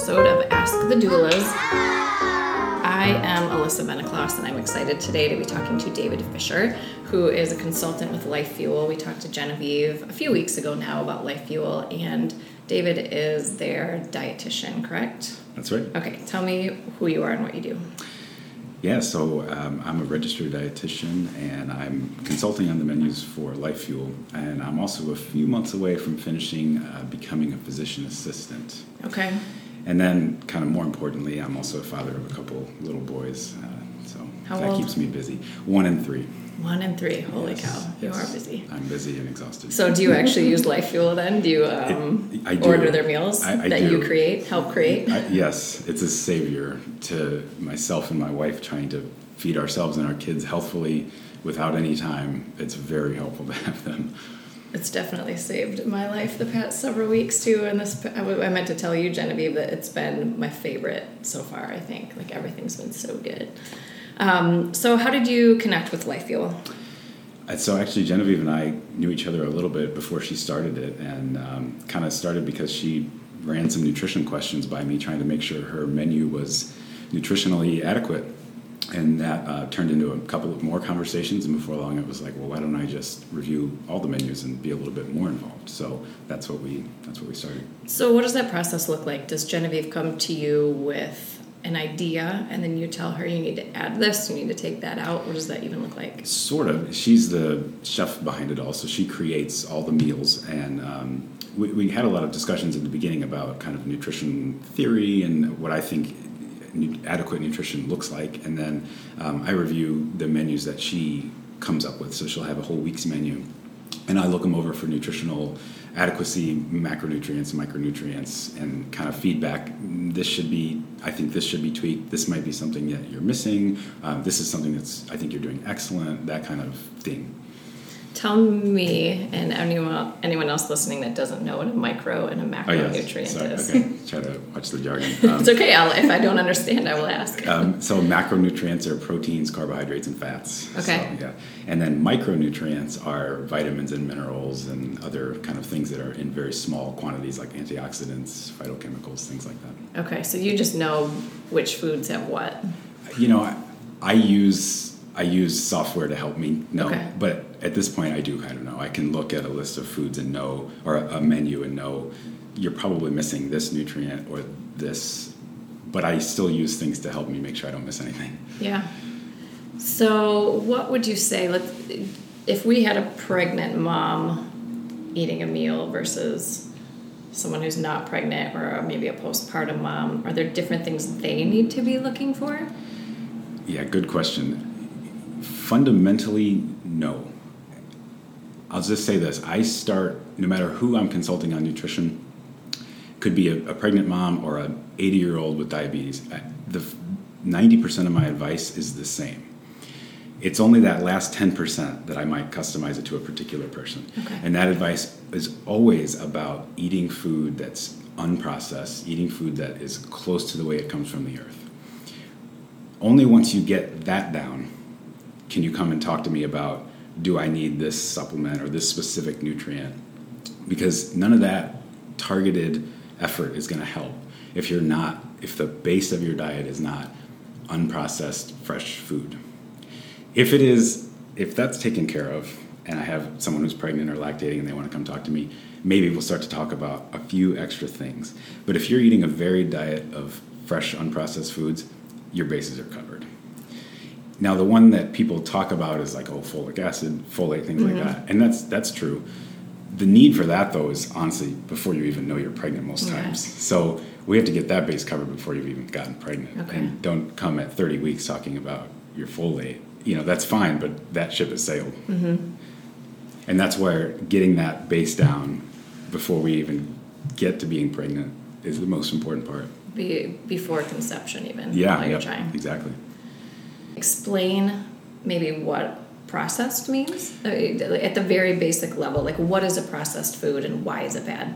episode of Ask the Doulas. I am Alyssa Benacloss, and I'm excited today to be talking to David Fisher, who is a consultant with Life Fuel. We talked to Genevieve a few weeks ago now about Life Fuel, and David is their dietitian, correct? That's right. Okay, tell me who you are and what you do. Yeah, so um, I'm a registered dietitian and I'm consulting on the menus for Life Fuel. And I'm also a few months away from finishing uh, becoming a physician assistant. Okay. And then, kind of more importantly, I'm also a father of a couple little boys. Uh, so How that old? keeps me busy. One and three. One and three. Holy Yes, cow, you yes. are busy. I'm busy and exhausted. So, do you actually use Life Fuel then? Do you um, It- I do. order their meals I- I that you create, help create? I, yes, it's a savior to myself and my wife trying to feed ourselves and our kids healthfully without any time. It's very helpful to have them. It's definitely saved my life the past several weeks too. And this, I, meant to tell you, Genevieve, that it's been my favorite so far. I think like everything's been so good. Um, so, how did you connect with Life Fuel? Uh, So actually, Genevieve and I knew each other a little bit before she started it, and um, kind of started because she ran some nutrition questions by me, trying to make sure her menu was nutritionally adequate. And that uh, turned into a couple of more conversations, and before long, it was like, well, why don't I just review all the menus and be a little bit more involved? So that's what we that's what we started. So, what does that process look like? Does Genevieve come to you with an idea, and then you tell her you need to add this, you need to take that out? What does that even look like? Sort of. She's the chef behind it all, so she creates all the meals. And um, we, we had a lot of discussions in the beginning about kind of nutrition theory and what I think adequate nutrition looks like. And then um, I review the menus that she comes up with. So she'll have a whole week's menu, and I look them over for nutritional adequacy, macronutrients, micronutrients, and kind of feedback. This should be, I think this should be tweaked. This might be something that you're missing. Um, this is something that's, I think you're doing excellent. That kind of thing. Tell me and anyone anyone else listening that doesn't know what a micro and a Oh yes, macronutrient sorry. is. Okay, try to watch the jargon. Um, It's okay. I'll, if I don't understand, I will ask. Um, so macronutrients are proteins, carbohydrates, and fats. Okay. So, yeah. And then micronutrients are vitamins and minerals and other kind of things that are in very small quantities, like antioxidants, phytochemicals, things like that. Okay, so you just know which foods have what. You know, I, I use I use software to help me know, Okay. but at this point, I do kind of know. I can look at a list of foods and know, or a, menu and know, you're probably missing this nutrient or this. But I still use things to help me make sure I don't miss anything. Yeah. So, what would you say? Let if we had a pregnant mom eating a meal versus someone who's not pregnant or maybe a postpartum mom, are there different things they need to be looking for? Yeah, good question. Fundamentally, no. I'll just say this I start, no matter who I'm consulting on nutrition, could be a, a pregnant mom or an 80 year old with diabetes. I, the 90% of my advice is the same. It's only that last 10% that I might customize it to a particular person. Okay. And that advice is always about eating food that's unprocessed, eating food that is close to the way it comes from the earth. Only once you get that down can you come and talk to me about do I need this supplement or this specific nutrient? Because none of that targeted effort is going to help if you're not, if the base of your diet is not unprocessed fresh food. If it is, if that's taken care of, and I have someone who's pregnant or lactating and they want to come talk to me, maybe we'll start to talk about a few extra things. But if you're eating a varied diet of fresh, unprocessed foods, your bases are covered. Now, the one that people talk about is like, oh, folic acid, folate, things like mm-hmm. that, and that's that's true. The need for that, though, is honestly before you even know you're pregnant most Yeah. times. So we have to get that base covered before you've even gotten pregnant, Okay. and don't come at 30 weeks talking about your folate. You know, that's fine, but that ship has sailed. Mm-hmm. And that's where getting that base down before we even get to being pregnant is the most important part. Be, before conception, even. Yeah, while you're trying. exactly. Explain maybe what processed means at the very basic level. Like, what is a processed food and why is it bad?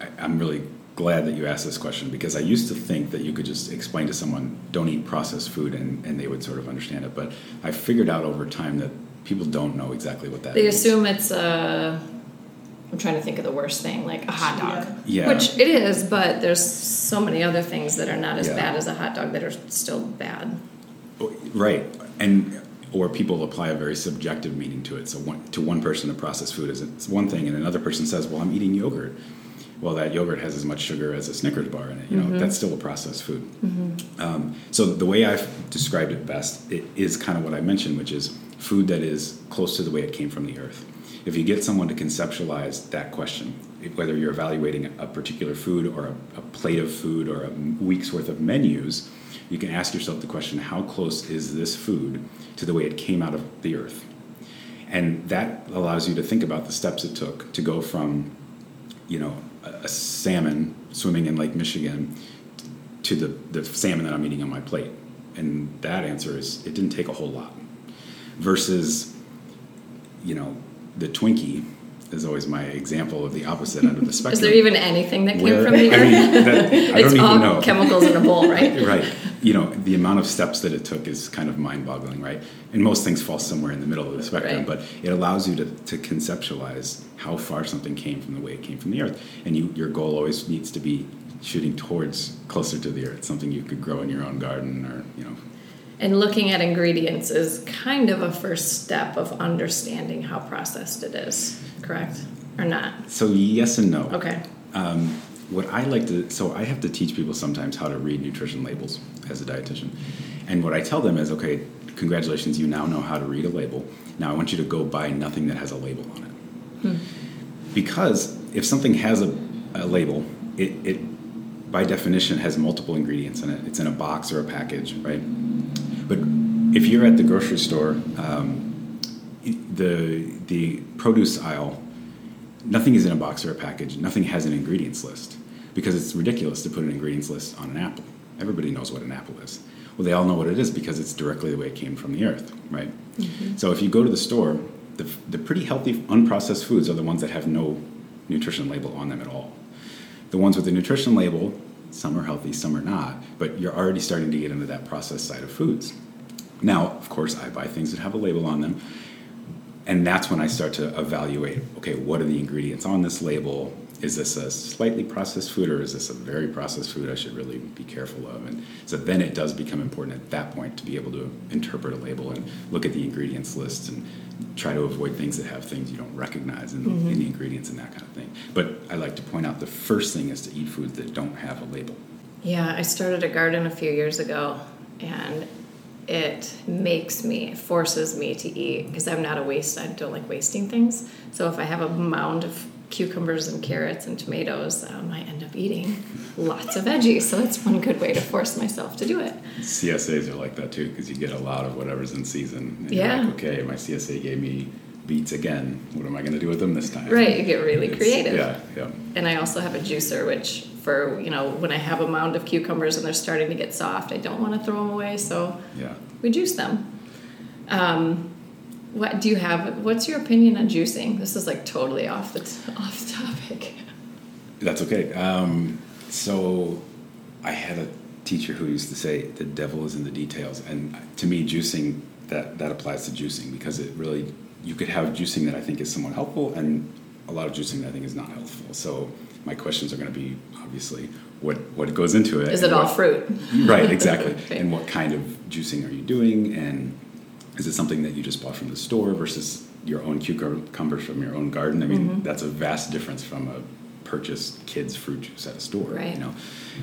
I, I'm really glad that you asked this question because I used to think that you could just explain to someone, don't eat processed food, and, and they would sort of understand it. But I figured out over time that people don't know exactly what that They means. assume it's uh, I'm trying to think of the worst thing, like a hot dog. Yeah. Which it is, but there's so many other things that are not as Yeah. bad as a hot dog that are still bad. Right, and or people apply a very subjective meaning to it. So one, to one person, a processed food is one thing, and another person says, "Well, I'm eating yogurt." Well, that yogurt has as much sugar as a Snickers bar in it. You know, that's still a processed food. Um, so the way I've described it best, it is kind of what I mentioned, which is food that is close to the way it came from the earth. If you get someone to conceptualize that question, whether you're evaluating a particular food or a, a plate of food or a week's worth of menus, you can ask yourself the question how close is this food to the way it came out of the earth? And that allows you to think about the steps it took to go from, you know, a, salmon swimming in Lake Michigan to the, the salmon that I'm eating on my plate. And that answer is it didn't take a whole lot. Versus, you know, the Twinkie is always my example of the opposite end of the spectrum. Is there even anything that came where- from the I earth? mean, that- I it's don't all even know. chemicals in a bowl, right? right. You know, the amount of steps that it took is kind of mind boggling, right? And most things fall somewhere in the middle of the spectrum, Right. but it allows you to, to conceptualize how far something came from the way it came from the earth. And you, your goal always needs to be shooting towards closer to the earth, something you could grow in your own garden or, you know. And looking at ingredients is kind of a first step of understanding how processed it is, correct? Or not? So, yes and no. Okay. what I like to, so I have to teach people sometimes how to read nutrition labels as a dietitian. And what I tell them is, okay, congratulations, you now know how to read a label. Now I want you to go buy nothing that has a label on it. Because if something has a, a label, it, it by definition has multiple ingredients in it. It's in a box or a package, right? But if you're at the grocery store, um, the the produce aisle nothing is in a box or a package. Nothing has an ingredients list because it's ridiculous to put an ingredients list on an apple. Everybody knows what an apple is. Well, they all know what it is because it's directly the way it came from the earth, right? Mm-hmm. So if you go to the store, the, the pretty healthy unprocessed foods are the ones that have no nutrition label on them at all. The ones with the nutrition label, some are healthy, some are not, but you're already starting to get into that processed side of foods. Now, of course, I buy things that have a label on them, and that's when I start to evaluate okay, what are the ingredients on this label? Is this a slightly processed food or is this a very processed food I should really be careful of? And so then it does become important at that point to be able to interpret a label and look at the ingredients list and try to avoid things that have things you don't recognize in, in the mm-hmm. ingredients and that kind of thing. But I like to point out the first thing is to eat foods that don't have a label. Yeah, I started a garden a few years ago, and it makes me, it forces me to eat because I'm not a waste. I don't like wasting things. So if I have a mound of cucumbers and carrots and tomatoes, um, I end up eating lots of veggies. So that's one good way to force myself to do it. CSAs are like that too because you get a lot of whatever's in season. Yeah. Like, okay, my CSA gave me beets again. What am I going to do with them this time? Right, you get really It's- creative. Yeah, yeah. And I also have a juicer, which for you know when I have a mound of cucumbers and they're starting to get soft, I don't want to throw them away, so Yeah. we juice them. Um, what do you have? What's your opinion on juicing? This is like totally off the t- off topic. That's okay. Um, so I had a teacher who used to say the devil is in the details, and to me, juicing that that applies to juicing because it really you could have juicing that I think is somewhat helpful, and a lot of juicing that I think is not helpful. So my questions are going to be obviously what what goes into it. Is it all what- fruit? right exactly and what kind of juicing are you doing and is it something that you just bought from the store versus your own cucumbers from your own garden i mean Mm-hmm. that's a vast difference from a purchased kids fruit juice at a store Right. you know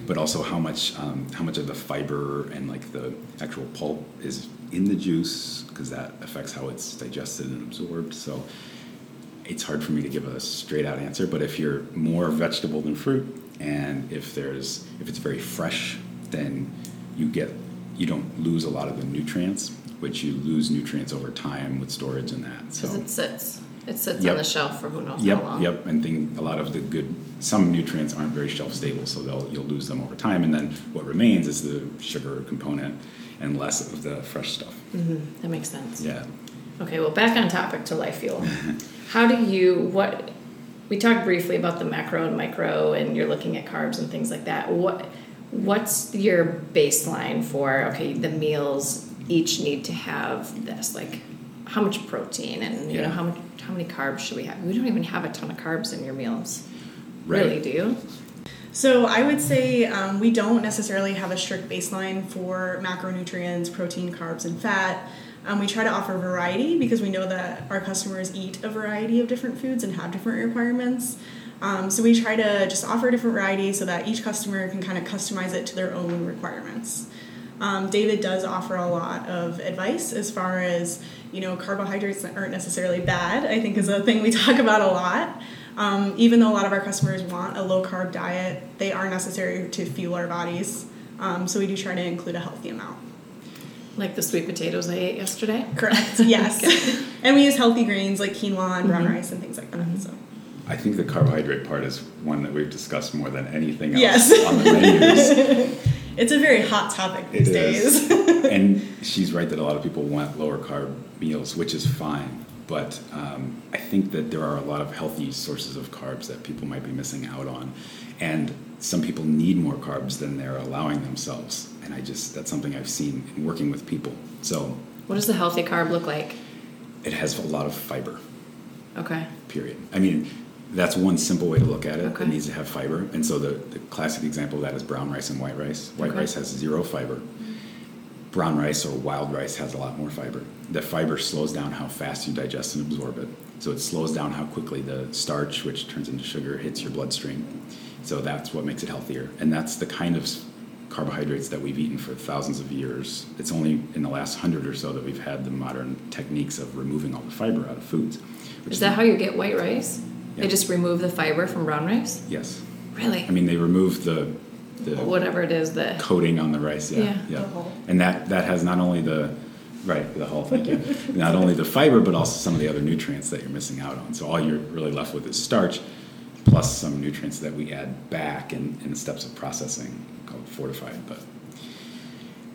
but also how much um, how much of the fiber and like the actual pulp is in the juice because that affects how it's digested and absorbed so it's hard for me to give a straight out answer but if you're more vegetable than fruit and if there's if it's very fresh then you get you don't lose a lot of the nutrients which you lose nutrients over time with storage and that so Because it sits. It sits Yep. on the shelf for who knows how Yep, long. yep, and thing, a lot of the good, some nutrients aren't very shelf stable, so they'll, you'll lose them over time, and then what remains is the sugar component and less of the fresh stuff. Mm-hmm, that makes sense. Yeah. Okay, well, back on topic to life fuel. How do you what? We talked briefly about the macro and micro, and you're looking at carbs and things like that. What what's your baseline for? Okay, the meals each need to have this, like how much protein and you know how much how many carbs should we have? We don't even have a ton of carbs in your meals. Right. Really, do you? So I would say um, we don't necessarily have a strict baseline for macronutrients, protein, carbs, and fat. Um, we try to offer variety because we know that our customers eat a variety of different foods and have different requirements. Um, so we try to just offer a different variety so that each customer can kind of customize it to their own requirements. Um, David does offer a lot of advice as far as you know carbohydrates aren't necessarily bad. I think is a thing we talk about a lot. Um, even though a lot of our customers want a low carb diet, they are necessary to fuel our bodies. Um, so we do try to include a healthy amount. Like the sweet potatoes I ate yesterday? Correct, yes. and we use healthy grains like quinoa and brown rice and things like that. So. I think the carbohydrate part is one that we've discussed more than anything else Yes. on the menus. It's a very hot topic It these is. days. and she's right that a lot of people want lower carb meals, which is fine. But um, I think that there are a lot of healthy sources of carbs that people might be missing out on. And some people need more carbs than they're allowing themselves. And I just, that's something I've seen in working with people. So What does the healthy carb look like? it has a lot of fiber, Okay. period. I mean, that's one simple way to look at it. Okay. It needs to have fiber. And so the, the classic example of that is brown rice and white rice. White Okay. rice has zero fiber. Brown rice or wild rice has a lot more fiber. The fiber slows down how fast you digest and absorb it. So it slows down how quickly the starch, which turns into sugar, hits your bloodstream. So that's what makes it healthier. And that's the kind of carbohydrates that we've eaten for thousands of years. It's only in the last hundred or so that we've had the modern techniques of removing all the fiber out of foods. Is that how you get white rice? They just remove the fiber from brown rice? Yes. Really? I mean, they remove the the Whatever it is the coating on the rice. Yeah, Yeah. yeah. And that that has not only the right the whole Thank you. not only the fiber, but also some of the other nutrients that you're missing out on. So all you're really left with is starch, plus some nutrients that we add back in, in the steps of processing called fortified. But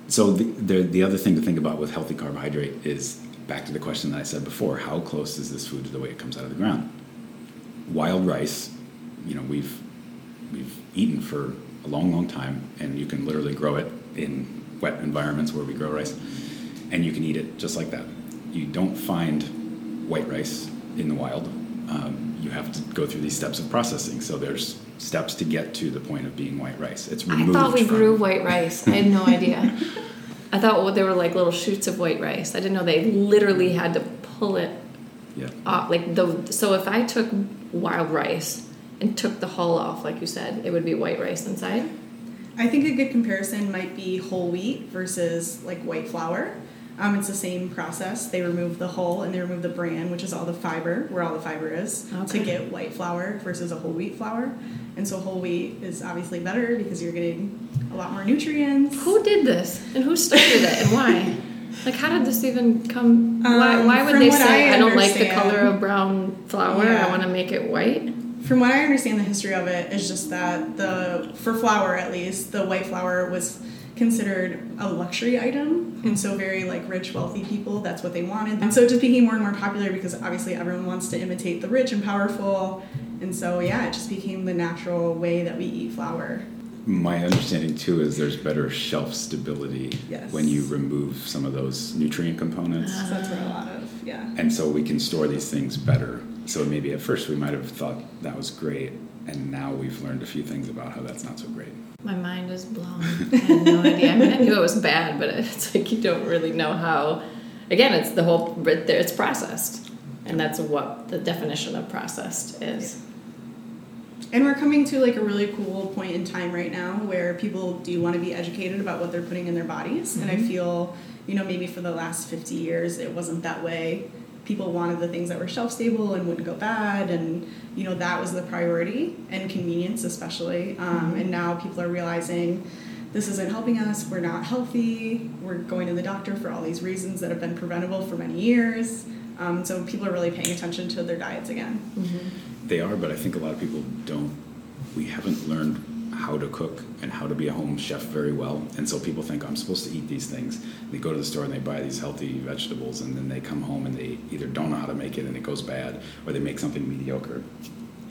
so the, the the other thing to think about with healthy carbohydrate is back to the question that I said before: How close is this food to the way it comes out of the ground? Wild rice, you know, we've we've eaten for a long, long time, and you can literally grow it in wet environments where we grow rice, and you can eat it just like that. You don't find white rice in the wild. Um, you have to go through these steps of processing. So there's steps to get to the point of being white rice. It's removed. I thought we from- grew white rice. I had no idea. I thought well, they were like little shoots of white rice. I didn't know they literally had to pull it Yeah. off. Like the so if I took wild rice and took the hull off, like you said, it would be white rice inside. I think a good comparison might be whole wheat versus like white flour. Um, it's the same process. They remove the hull and they remove the bran, which is all the fiber, where all the fiber is, Okay. to get white flour versus a whole wheat flour. And so whole wheat is obviously better because you're getting a lot more nutrients. Who did this and who started it and why? Like, how did this even come? why, Um, why would they say, I I, don't like the color of brown flour, Yeah. I want to make it white? From what I understand, the history of it is just that the for flour at least, the white flour was considered a luxury item, and so very like rich, wealthy people that's what they wanted, and so it just became more and more popular because obviously everyone wants to imitate the rich and powerful, and so yeah, it just became the natural way that we eat flour. My understanding too is there's better shelf stability Yes. when you remove some of those nutrient components. So that's where a lot of yeah. and so we can store these things better. So maybe at first we might have thought that was great, and now we've learned a few things about how that's not so great. My mind is blown. I had no idea. I mean, I knew it was bad, but it's like you don't really know how. Again, it's the whole. It's processed, and that's what the definition of processed is. And we're coming to like a really cool point in time right now where people do want to be educated about what they're putting in their bodies. And I feel, you know, maybe for the last 50 years it wasn't that way. People wanted the things that were shelf stable and wouldn't go bad. And, you know, that was the priority and convenience, especially. Um, and now people are realizing this isn't helping us. We're not healthy. We're going to the doctor for all these reasons that have been preventable for many years. Um, so people are really paying attention to their diets again. They are, but I think a lot of people don't. We haven't learned how to cook and how to be a home chef very well, and so people think I'm supposed to eat these things. They go to the store and they buy these healthy vegetables, and then they come home and they either don't know how to make it and it goes bad, or they make something mediocre.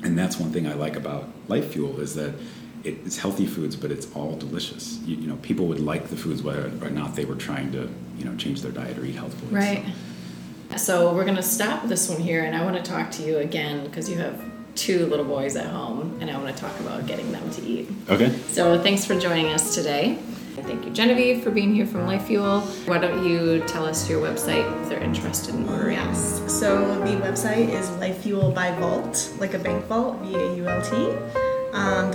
And that's one thing I like about Life Fuel is that it's healthy foods, but it's all delicious. You, you know, people would like the foods whether or not they were trying to, you know, change their diet or eat healthfully. Right. So- So we're gonna stop this one here, and I want to talk to you again because you have two little boys at home, and I want to talk about getting them to eat. Okay. So thanks for joining us today. Thank you, Genevieve, for being here from Life Fuel. Why don't you tell us your website if they're interested in ordering? Yes. So the website is Life Fuel by Vault, like a bank vault, V A U L T. Um.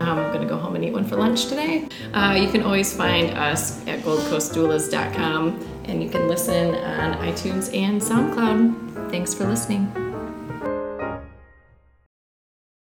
Um, I'm gonna go home and eat one for lunch today. Uh, you can always find us at goldcoastdoulas.com and you can listen on iTunes and SoundCloud. Thanks for listening.